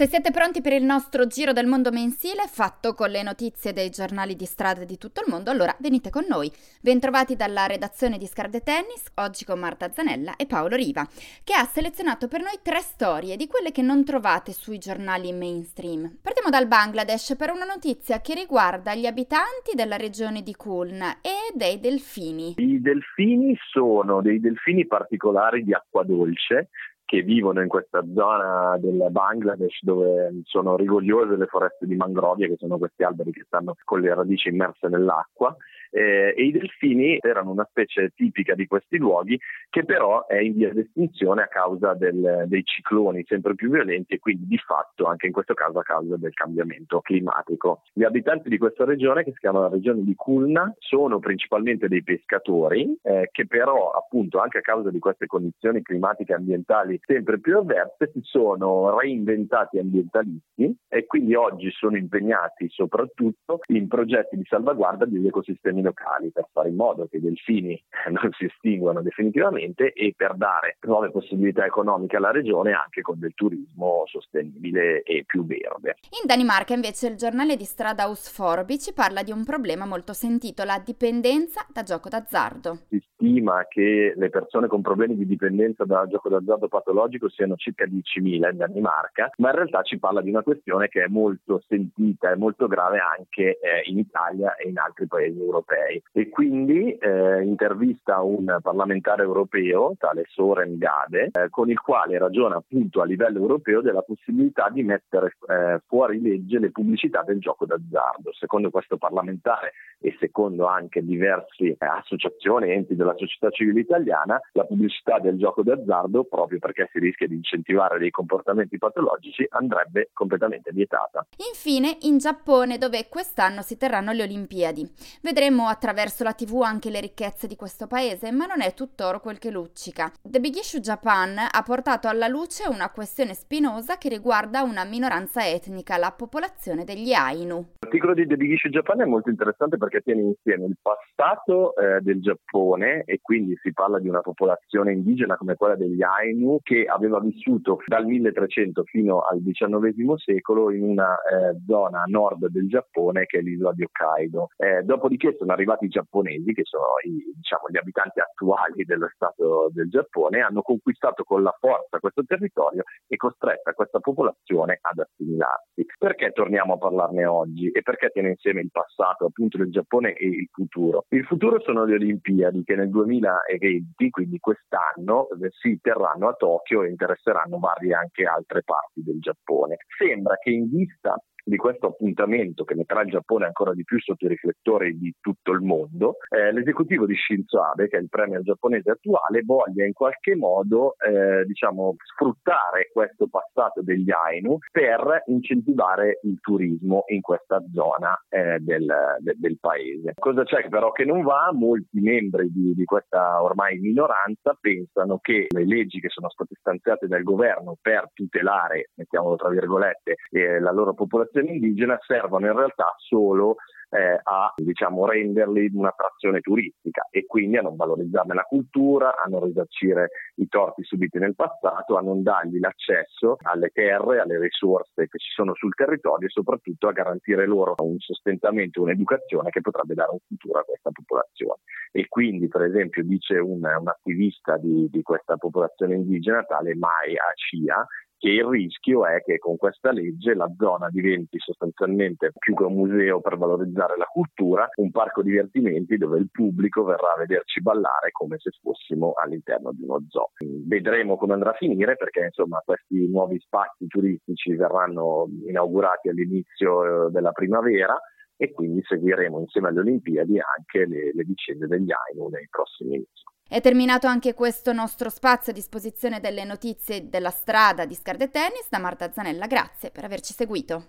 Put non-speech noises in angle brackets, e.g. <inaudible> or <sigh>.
Se siete pronti per il nostro giro del mondo mensile, fatto con le notizie dei giornali di strada di tutto il mondo, allora venite con noi. Bentrovati dalla redazione di Scarde Tennis, oggi con Marta Zanella e Paolo Riva, che ha selezionato per noi tre storie di quelle che non trovate sui giornali mainstream. Partiamo dal Bangladesh per una notizia che riguarda gli abitanti della regione di Kuln e dei delfini. I delfini sono dei delfini particolari di acqua dolce che vivono in questa zona del Bangladesh dove sono rigogliose le foreste di mangrovie, che sono questi alberi che stanno con le radici immerse nell'acqua. Eh, e i delfini erano una specie tipica di questi luoghi che però è in via di estinzione a causa del, dei cicloni sempre più violenti e quindi di fatto anche in questo caso a causa del cambiamento climatico. Gli abitanti di questa regione, che si chiama la regione di Kulna, sono principalmente dei pescatori eh, che però appunto anche a causa di queste condizioni climatiche e ambientali sempre più avverse, si sono reinventati ambientalisti e quindi oggi sono impegnati soprattutto in progetti di salvaguardia degli ecosistemi locali per fare in modo che i delfini <laughs> non si estinguano definitivamente e per dare nuove possibilità economiche alla regione anche con del turismo sostenibile e più verde. In Danimarca invece il giornale di strada Ausforbi ci parla di un problema molto sentito, la dipendenza da gioco d'azzardo. Si stima che le persone con problemi di dipendenza da gioco d'azzardo patologico patologico siano circa 10.000 in Danimarca, ma in realtà ci parla di una questione che è molto sentita e molto grave anche eh, in Italia e in altri paesi europei. E quindi eh, intervista un parlamentare europeo, tale Soren Gade, eh, con il quale ragiona appunto a livello europeo della possibilità di mettere eh, fuori legge le pubblicità del gioco d'azzardo. Secondo questo parlamentare e secondo anche diverse eh, associazioni, enti della società civile italiana, la pubblicità del gioco d'azzardo, proprio perché si rischia di incentivare dei comportamenti patologici, andrebbe completamente vietata. Infine, in Giappone, dove quest'anno si terranno le Olimpiadi. Vedremo attraverso la TV anche le ricchezze di questo paese, ma non è tutt'oro quel che luccica. The Big Issue Japan ha portato alla luce una questione spinosa che riguarda una minoranza etnica, la popolazione degli Ainu. L'articolo di The Big Issue Japan è molto interessante perché tiene insieme il passato eh, del Giappone e quindi si parla di una popolazione indigena come quella degli Ainu che aveva vissuto dal 1300 fino al XIX secolo in una eh, zona a nord del Giappone che è l'isola di Hokkaido. Eh, dopodiché sono arrivati i giapponesi, che sono i, diciamo, gli abitanti attuali dello Stato del Giappone, hanno conquistato con la forza questo territorio e costretta questa popolazione ad assimilarsi. Perché torniamo a parlarne oggi e perché tiene insieme il passato appunto del Giappone e il futuro? Il futuro sono le Olimpiadi che nel 2020, quindi quest'anno, si terranno a Tokyo e interesseranno varie anche altre parti del Giappone. Sembra che in vista di questo appuntamento che metterà il Giappone ancora di più sotto i riflettori di tutto il mondo, eh, l'esecutivo di Shinzo Abe, che è il premier giapponese attuale, voglia in qualche modo eh, diciamo, sfruttare questo passato degli Ainu per incentivare il turismo in questa zona eh, del, de, del, paese. Cosa c'è però che non va? Molti membri di, di questa ormai minoranza pensano che le leggi che sono state stanziate dal governo per tutelare, mettiamolo tra virgolette, eh, la loro popolazione popolazione indigena servono in realtà solo eh, a diciamo, renderli un'attrazione turistica e quindi a non valorizzarne la cultura, a non risarcire i torti subiti nel passato, a non dargli l'accesso alle terre, alle risorse che ci sono sul territorio e soprattutto a garantire loro un sostentamento, un'educazione che potrebbe dare un futuro a questa popolazione. E quindi, per esempio, dice un, un attivista di, di questa popolazione indigena, tale Mai Acia, che il rischio è che con questa legge la zona diventi sostanzialmente più che un museo per valorizzare la cultura, un parco divertimenti dove il pubblico verrà a vederci ballare come se fossimo all'interno di uno zoo. Vedremo come andrà a finire perché insomma questi nuovi spazi turistici verranno inaugurati all'inizio eh, della primavera e quindi seguiremo insieme alle Olimpiadi anche le, le vicende degli Ainu nei prossimi mesi. È terminato anche questo nostro spazio a disposizione delle notizie della strada di Scarde Tennis da Marta Zanella. Grazie per averci seguito.